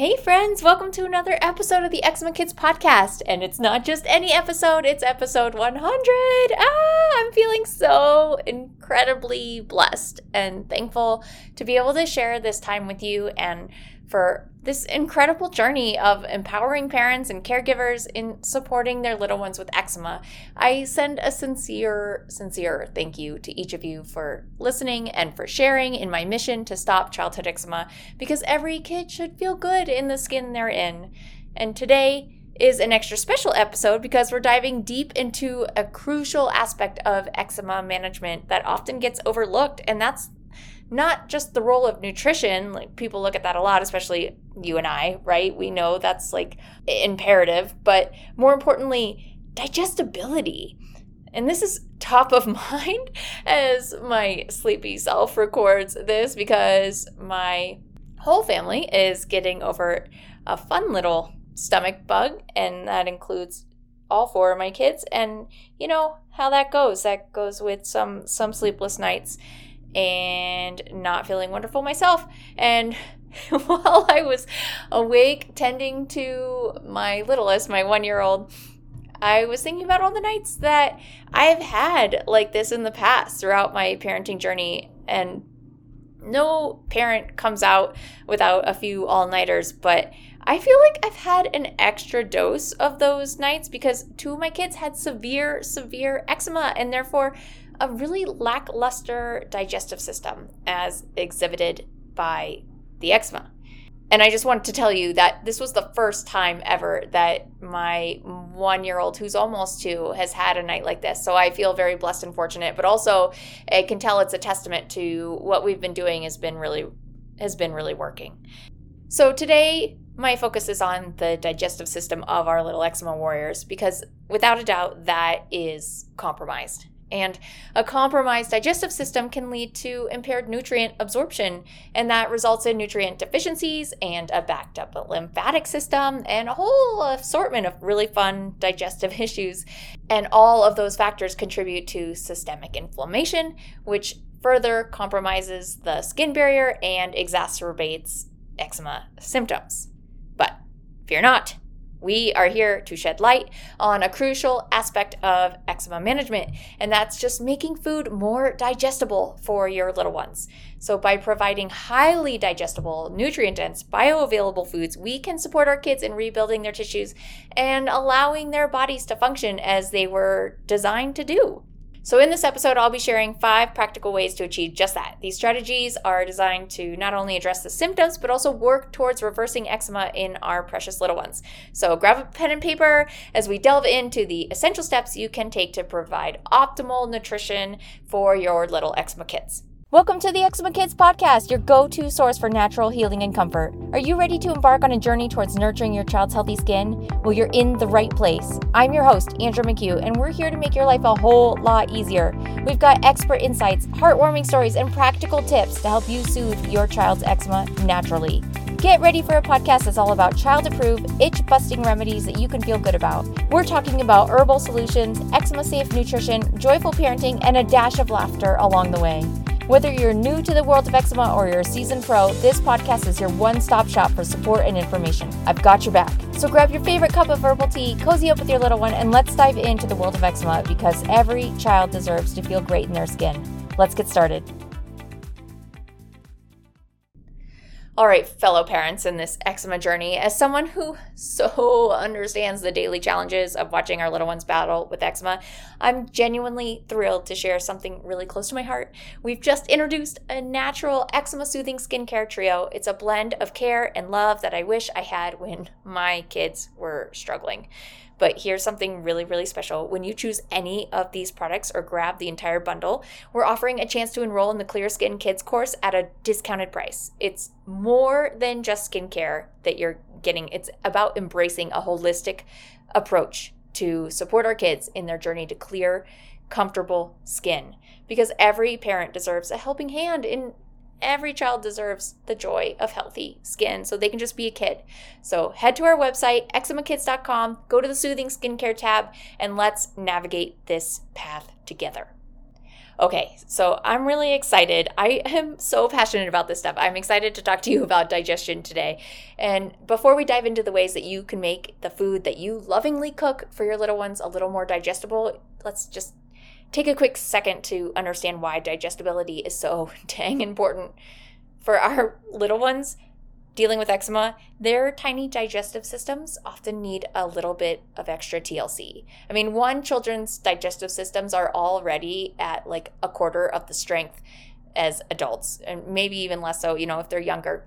Hey, friends, welcome to another episode of the Eczema Kids podcast. And it's not just any episode, it's episode 100. Ah, I'm feeling so incredibly blessed and thankful to be able to share this time with you and for this incredible journey of empowering parents and caregivers in supporting their little ones with eczema. I send a sincere, sincere thank you to each of you for listening and for sharing in my mission to stop childhood eczema because every kid should feel good in the skin they're in. And today, is an extra special episode because we're diving deep into a crucial aspect of eczema management that often gets overlooked, and that's not just the role of nutrition, like people look at that a lot, especially you and I, right? We know that's like imperative, but more importantly, digestibility. And this is top of mind as my sleepy self records this because my whole family is getting over a fun little stomach bug, and that includes all four of my kids. And you know how that goes. That goes with some some sleepless nights and not feeling wonderful myself. And while I was awake tending to my littlest, my one year old, I was thinking about all the nights that I've had like this in the past throughout my parenting journey. And no parent comes out without a few all nighters, but I feel like I've had an extra dose of those nights because two of my kids had severe, severe eczema, and therefore a really lackluster digestive system as exhibited by the eczema. And I just wanted to tell you that this was the first time ever that my one year old, who's almost two, has had a night like this. So I feel very blessed and fortunate, but also I can tell it's a testament to what we've been doing has been really has been really working. So today my focus is on the digestive system of our little eczema warriors because without a doubt that is compromised and a compromised digestive system can lead to impaired nutrient absorption, and that results in nutrient deficiencies and a backed up lymphatic system and a whole assortment of really fun digestive issues. And all of those factors contribute to systemic inflammation, which further compromises the skin barrier and exacerbates eczema symptoms. But fear not, we are here to shed light on a crucial aspect of eczema management, and that's just making food more digestible for your little ones. So, by providing highly digestible, nutrient dense, bioavailable foods, we can support our kids in rebuilding their tissues and allowing their bodies to function as they were designed to do. So, in this episode, I'll be sharing five practical ways to achieve just that. These strategies are designed to not only address the symptoms, but also work towards reversing eczema in our precious little ones. So, grab a pen and paper as we delve into the essential steps you can take to provide optimal nutrition for your little eczema kids. Welcome to the Eczema Kids podcast, your go to source for natural healing and comfort. Are you ready to embark on a journey towards nurturing your child's healthy skin? Well, you're in the right place. I'm your host, Andra McHugh, and we're here to make your life a whole lot easier. We've got expert insights, heartwarming stories, and practical tips to help you soothe your child's eczema naturally. Get ready for a podcast that's all about child approved, itch busting remedies that you can feel good about. We're talking about herbal solutions, eczema safe nutrition, joyful parenting, and a dash of laughter along the way. Whether you're new to the world of eczema or you're a seasoned pro, this podcast is your one stop shop for support and information. I've got your back. So grab your favorite cup of herbal tea, cozy up with your little one, and let's dive into the world of eczema because every child deserves to feel great in their skin. Let's get started. All right, fellow parents in this eczema journey, as someone who so understands the daily challenges of watching our little ones battle with eczema, I'm genuinely thrilled to share something really close to my heart. We've just introduced a natural eczema soothing skincare trio. It's a blend of care and love that I wish I had when my kids were struggling. But here's something really, really special. When you choose any of these products or grab the entire bundle, we're offering a chance to enroll in the Clear Skin Kids course at a discounted price. It's more than just skincare that you're getting, it's about embracing a holistic approach to support our kids in their journey to clear, comfortable skin. Because every parent deserves a helping hand in every child deserves the joy of healthy skin so they can just be a kid. So head to our website, eczemakids.com, go to the soothing skincare tab, and let's navigate this path together. Okay, so I'm really excited. I am so passionate about this stuff. I'm excited to talk to you about digestion today. And before we dive into the ways that you can make the food that you lovingly cook for your little ones a little more digestible, let's just take a quick second to understand why digestibility is so dang important for our little ones dealing with eczema, their tiny digestive systems often need a little bit of extra TLC. I mean, one children's digestive systems are already at like a quarter of the strength as adults, and maybe even less so, you know, if they're younger.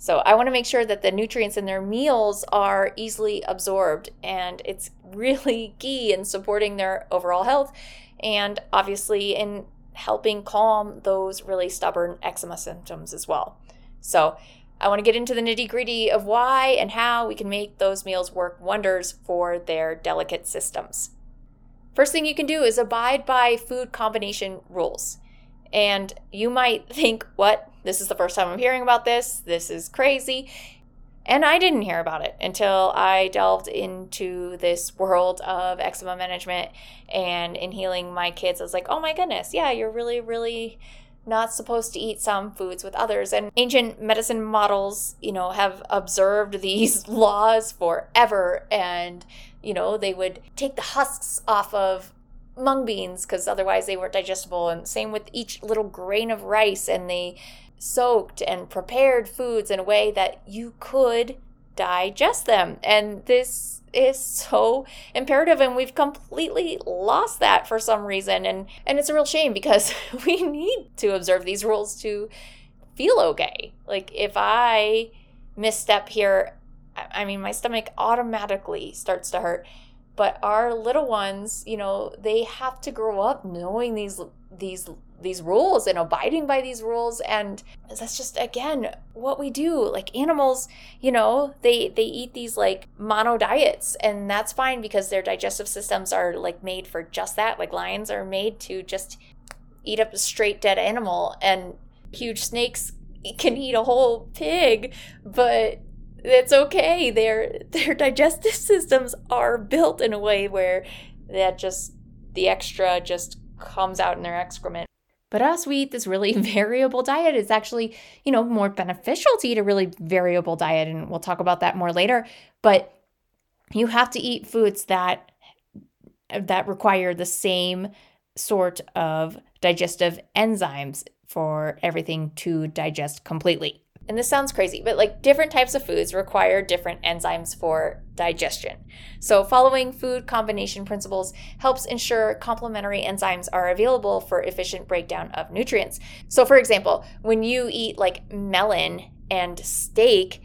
So, I want to make sure that the nutrients in their meals are easily absorbed, and it's really key in supporting their overall health and obviously in helping calm those really stubborn eczema symptoms as well. So, I want to get into the nitty gritty of why and how we can make those meals work wonders for their delicate systems. First thing you can do is abide by food combination rules. And you might think, what? This is the first time I'm hearing about this. This is crazy. And I didn't hear about it until I delved into this world of eczema management and in healing my kids. I was like, oh my goodness, yeah, you're really, really not supposed to eat some foods with others. And ancient medicine models, you know, have observed these laws forever. And, you know, they would take the husks off of mung beans because otherwise they weren't digestible. And same with each little grain of rice. And they soaked and prepared foods in a way that you could digest them. And this is so imperative and we've completely lost that for some reason. And and it's a real shame because we need to observe these rules to feel okay. Like if i misstep here i mean my stomach automatically starts to hurt. But our little ones you know they have to grow up knowing these these these rules and abiding by these rules. And that's just again what we do. Like animals you know they they eat these like mono diets and that's fine because their digestive systems are like made for just that. Like lions are made to just eat up a straight dead animal and huge snakes can eat a whole pig but it's okay. Their their digestive systems are built in a way where that just the extra just comes out in their excrement but us, we eat this really variable diet. It's actually, you know, more beneficial to eat a really variable diet. And we'll talk about that more later. But you have to eat foods that that require the same sort of digestive enzymes for everything to digest completely and this sounds crazy, but like different types of foods require different enzymes for digestion. So, following food combination principles helps ensure complementary enzymes are available for efficient breakdown of nutrients. So, for example, when you eat like melon and steak,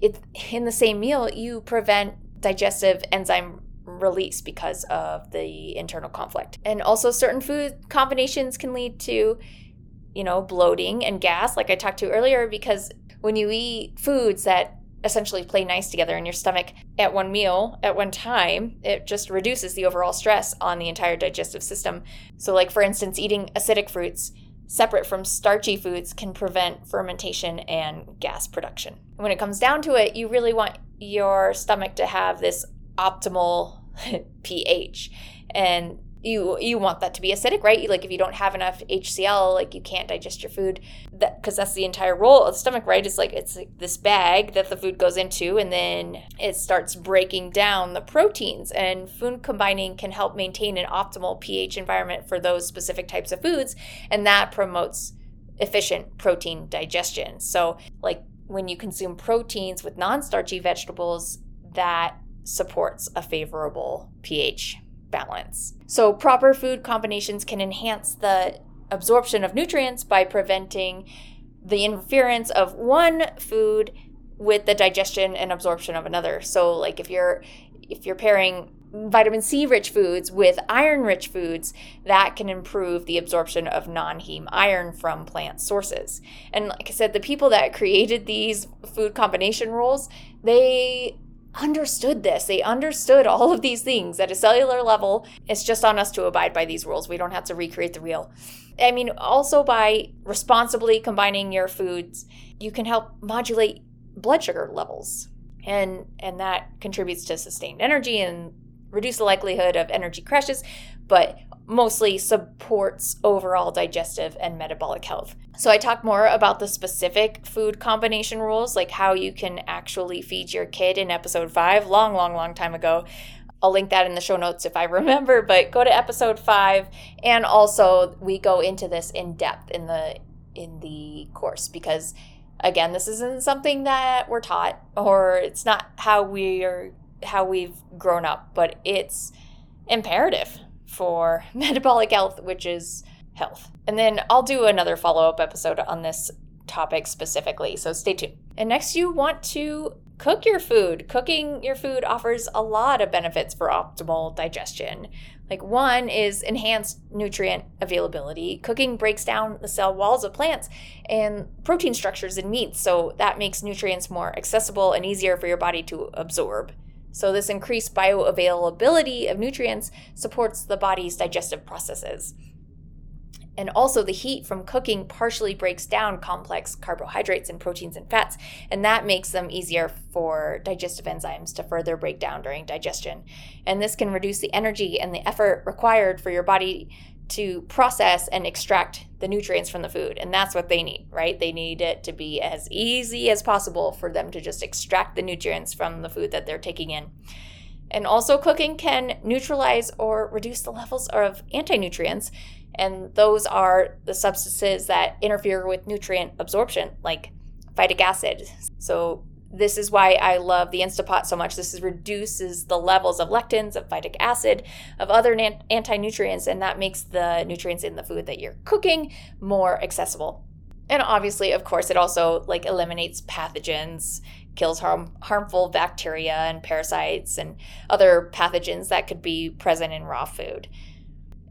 it, in the same meal, you prevent digestive enzyme release because of the internal conflict. And also, certain food combinations can lead to you know, bloating and gas, like I talked to earlier, because when you eat foods that essentially play nice together in your stomach at one meal at one time, it just reduces the overall stress on the entire digestive system. So, like for instance, eating acidic fruits separate from starchy foods can prevent fermentation and gas production. And when it comes down to it, you really want your stomach to have this optimal pH. And you you want that to be acidic right? Like if you don't have enough hcl like you can't digest your food. That because that's the entire role of the stomach right? It's like it's like this bag that the food goes into and then it starts breaking down the proteins. And food combining can help maintain an optimal ph environment for those specific types of foods and that promotes efficient protein digestion. So like when you consume proteins with non-starchy vegetables that supports a favorable ph balance. So, proper food combinations can enhance the absorption of nutrients by preventing the interference of one food with the digestion and absorption of another. So, like if you're if you're pairing vitamin C rich foods with iron rich foods, that can improve the absorption of non heme iron from plant sources. And like I said, the people that created these food combination rules, they understood this. They understood all of these things at a cellular level. It's just on us to abide by these rules. We don't have to recreate the wheel. I mean, also by responsibly combining your foods, you can help modulate blood sugar levels. And and that contributes to sustained energy and reduce the likelihood of energy crashes, but mostly supports overall digestive and metabolic health. So, I talk more about the specific food combination rules, like how you can actually feed your kid in episode five, long, long, long time ago. I'll link that in the show notes if I remember, but go to episode five. And also, we go into this in depth in the in the course because again this isn't something that we're taught or it's not how we are how we've grown up but it's imperative for metabolic health which is health and then i'll do another follow-up episode on this topic specifically so stay tuned and next you want to cook your food cooking your food offers a lot of benefits for optimal digestion like one is enhanced nutrient availability. Cooking breaks down the cell walls of plants and protein structures in meats, so that makes nutrients more accessible and easier for your body to absorb. So this increased bioavailability of nutrients supports the body's digestive processes. And also, the heat from cooking partially breaks down complex carbohydrates and proteins and fats, and that makes them easier for digestive enzymes to further break down during digestion. And this can reduce the energy and the effort required for your body to process and extract the nutrients from the food. And that's what they need, right? They need it to be as easy as possible for them to just extract the nutrients from the food that they're taking in. And also, cooking can neutralize or reduce the levels of anti nutrients and those are the substances that interfere with nutrient absorption, like phytic acid. So, this is why I love the Instapot so much. This reduces the levels of lectins, of phytic acid, of other anti nutrients, and that makes the nutrients in the food that you're cooking more accessible. And obviously, of course, it also like eliminates pathogens, kills harm, harmful bacteria and parasites and other pathogens that could be present in raw food.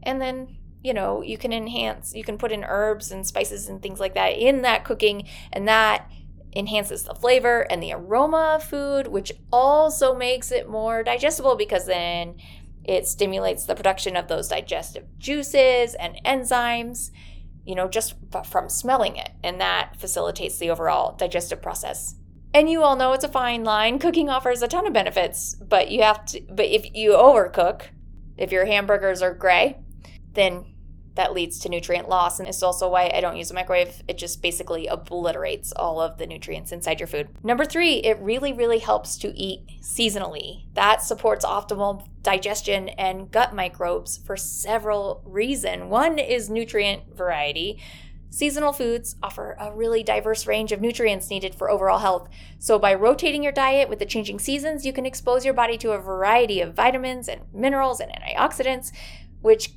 And then you know, you can enhance, you can put in herbs and spices and things like that in that cooking, and that enhances the flavor and the aroma of food, which also makes it more digestible because then it stimulates the production of those digestive juices and enzymes, you know, just from smelling it. And that facilitates the overall digestive process. And you all know it's a fine line. Cooking offers a ton of benefits, but you have to, but if you overcook, if your hamburgers are gray, then that leads to nutrient loss. And it's also why I don't use a microwave. It just basically obliterates all of the nutrients inside your food. Number three, it really, really helps to eat seasonally. That supports optimal digestion and gut microbes for several reasons. One is nutrient variety. Seasonal foods offer a really diverse range of nutrients needed for overall health. So, by rotating your diet with the changing seasons, you can expose your body to a variety of vitamins and minerals and antioxidants, which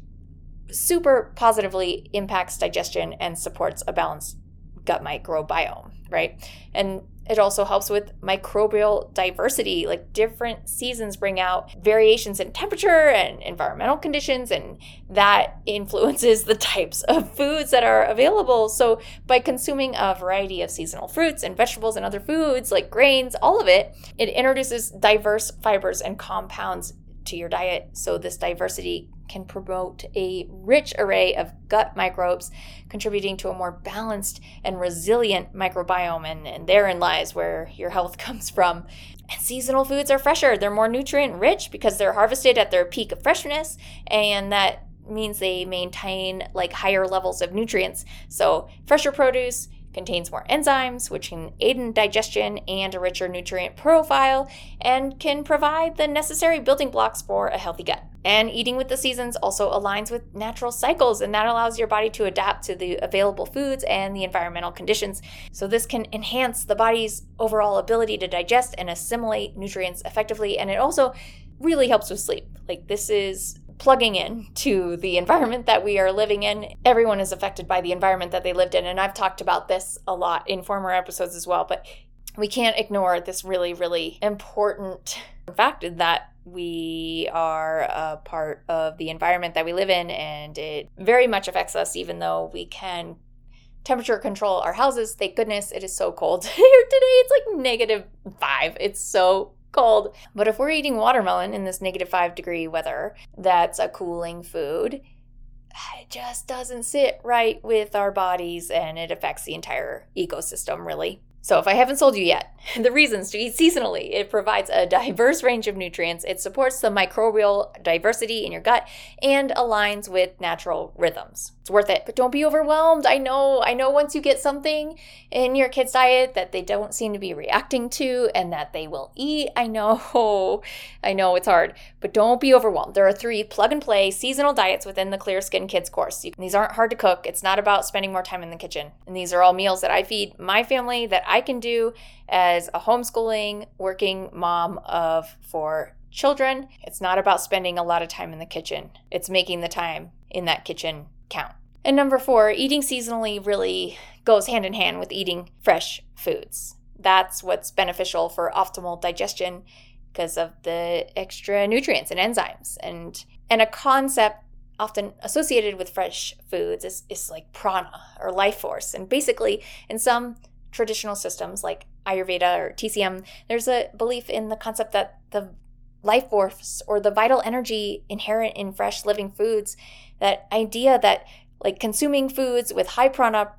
super positively impacts digestion and supports a balanced gut microbiome, right? And it also helps with microbial diversity. Like different seasons bring out variations in temperature and environmental conditions, and that influences the types of foods that are available. So, by consuming a variety of seasonal fruits and vegetables and other foods like grains, all of it, it introduces diverse fibers and compounds to your diet. So, this diversity can promote a rich array of gut microbes, contributing to a more balanced and resilient microbiome. And, and therein lies where your health comes from. And seasonal foods are fresher, they're more nutrient rich because they're harvested at their peak of freshness, and that means they maintain like higher levels of nutrients. So, fresher produce contains more enzymes, which can aid in digestion and a richer nutrient profile, and can provide the necessary building blocks for a healthy gut. And eating with the seasons also aligns with natural cycles, and that allows your body to adapt to the available foods and the environmental conditions. So, this can enhance the body's overall ability to digest and assimilate nutrients effectively, and it also really helps with sleep. Like, this is plugging in to the environment that we are living in. Everyone is affected by the environment that they lived in. And I've talked about this a lot in former episodes as well, but we can't ignore this really, really important fact that we are a part of the environment that we live in and it very much affects us, even though we can temperature control our houses. Thank goodness it is so cold here today. It's like negative five. It's so cold. But if we're eating watermelon in this negative five degree weather, that's a cooling food. It just doesn't sit right with our bodies and it affects the entire ecosystem, really. So, if I haven't sold you yet, the reasons to eat seasonally it provides a diverse range of nutrients, it supports the microbial diversity in your gut, and aligns with natural rhythms. It's worth it, but don't be overwhelmed. I know, I know once you get something in your kid's diet that they don't seem to be reacting to and that they will eat, I know, I know it's hard, but don't be overwhelmed. There are three plug and play seasonal diets within the Clear Skin Kids course. These aren't hard to cook, it's not about spending more time in the kitchen. And these are all meals that I feed my family that I can do as a homeschooling working mom of four children. It's not about spending a lot of time in the kitchen, it's making the time in that kitchen count. And number four, eating seasonally really goes hand in hand with eating fresh foods. That's what's beneficial for optimal digestion because of the extra nutrients and enzymes. And and a concept often associated with fresh foods is, is like prana or life force. And basically, in some traditional systems like Ayurveda or TCM, there's a belief in the concept that the life force or the vital energy inherent in fresh living foods, that idea that like consuming foods with high prana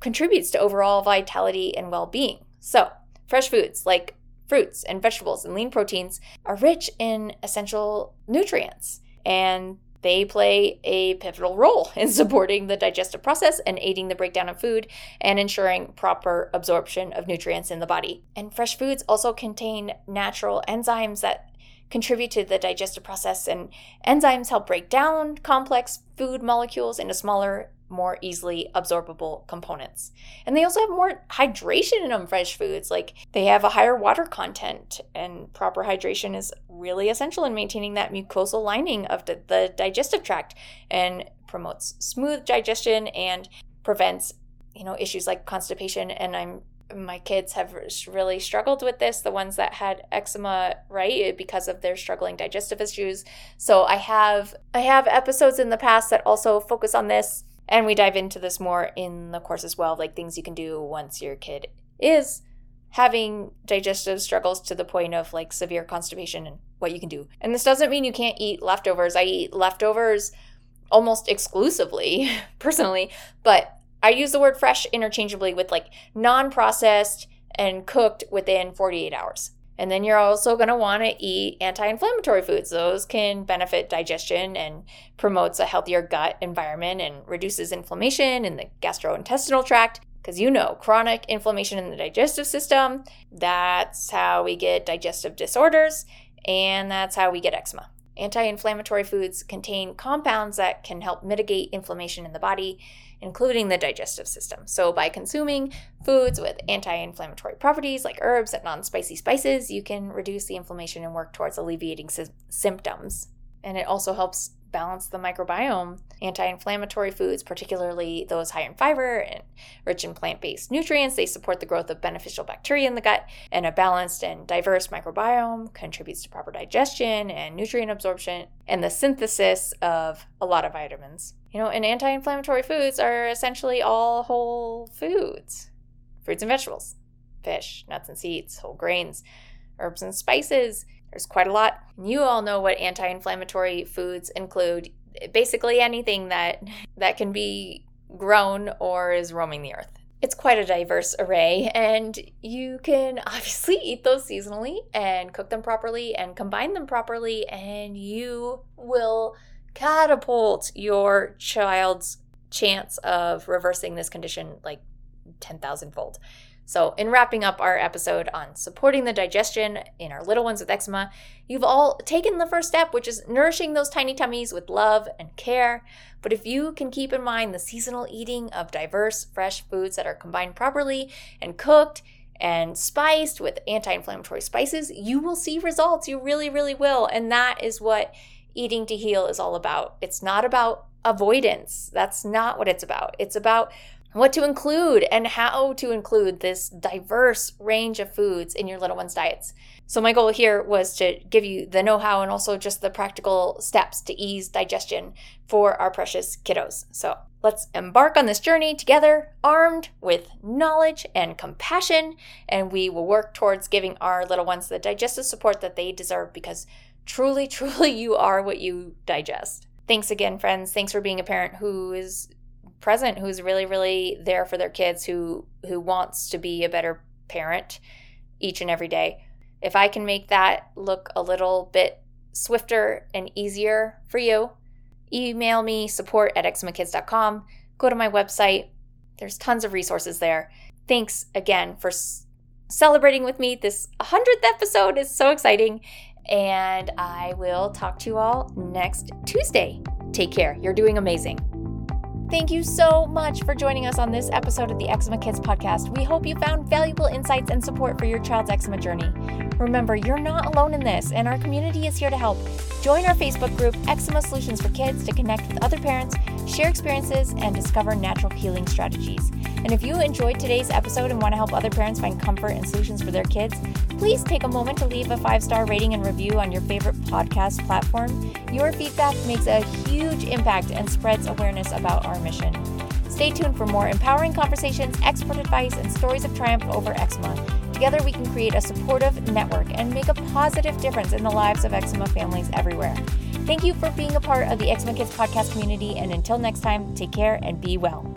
contributes to overall vitality and well being. So, fresh foods like fruits and vegetables and lean proteins are rich in essential nutrients. And they play a pivotal role in supporting the digestive process and aiding the breakdown of food and ensuring proper absorption of nutrients in the body. And fresh foods also contain natural enzymes that contribute to the digestive process, and enzymes help break down complex food molecules into smaller more easily absorbable components. And they also have more hydration in them, fresh foods. Like they have a higher water content, and proper hydration is really essential in maintaining that mucosal lining of the, the digestive tract and promotes smooth digestion and prevents, you know, issues like constipation. And I'm my kids have really struggled with this the ones that had eczema right eh, because of their struggling digestive issues so i have i have episodes in the past that also focus on this and we dive into this more in the course as well, like things you can do once your kid is having digestive struggles to the point of like severe constipation and what you can do. And this doesn't mean you can't eat leftovers. I eat leftovers almost exclusively personally, but I use the word fresh interchangeably with like non processed and cooked within 48 hours. And then you're also going to want to eat anti-inflammatory foods. Those can benefit digestion and promotes a healthier gut environment and reduces inflammation in the gastrointestinal tract because you know chronic inflammation in the digestive system, that's how we get digestive disorders and that's how we get eczema. Anti inflammatory foods contain compounds that can help mitigate inflammation in the body including the digestive system. So, by consuming foods with anti inflammatory properties like herbs and non spicy spices, you can reduce the inflammation and work towards alleviating sy- symptoms. And it also helps balance the microbiome. Anti inflammatory foods, particularly those high in fiber and rich in plant based nutrients, they support the growth of beneficial bacteria in the gut. And a balanced and diverse microbiome contributes to proper digestion and nutrient absorption and the synthesis of a lot of vitamins. You know, and anti inflammatory foods are essentially all whole foods fruits and vegetables, fish, nuts and seeds, whole grains, herbs and spices there's quite a lot. You all know what anti-inflammatory foods include. Basically anything that that can be grown or is roaming the earth. It's quite a diverse array, and you can obviously eat those seasonally and cook them properly and combine them properly, and you will catapult your child's chance of reversing this condition like 10,000 fold. So, in wrapping up our episode on supporting the digestion in our little ones with eczema, you've all taken the first step, which is nourishing those tiny tummies with love and care. But if you can keep in mind the seasonal eating of diverse, fresh foods that are combined properly and cooked and spiced with anti inflammatory spices, you will see results. You really, really will. And that is what eating to heal is all about. It's not about avoidance. That's not what it's about. It's about what to include and how to include this diverse range of foods in your little one's diets. So, my goal here was to give you the know how and also just the practical steps to ease digestion for our precious kiddos. So, let's embark on this journey together, armed with knowledge and compassion, and we will work towards giving our little ones the digestive support that they deserve because truly, truly, you are what you digest. Thanks again, friends. Thanks for being a parent who is present who's really really there for their kids who who wants to be a better parent each and every day. If I can make that look a little bit swifter and easier for you, email me support at eczemakids.com. Go to my website. There's tons of resources there. Thanks again for s- celebrating with me. This 100th episode is so exciting. And I will talk to you all next Tuesday. Take care. You're doing amazing. Thank you so much for joining us on this episode of the Eczema Kids podcast. We hope you found valuable insights and support for your child's eczema journey. Remember, you're not alone in this, and our community is here to help. Join our Facebook group, Eczema Solutions for Kids, to connect with other parents, share experiences, and discover natural healing strategies. And if you enjoyed today's episode and want to help other parents find comfort and solutions for their kids, please take a moment to leave a five star rating and review on your favorite podcast platform. Your feedback makes a huge impact and spreads awareness about our mission. Stay tuned for more empowering conversations, expert advice, and stories of triumph over eczema. Together, we can create a supportive network and make a positive difference in the lives of eczema families everywhere. Thank you for being a part of the Eczema Kids podcast community, and until next time, take care and be well.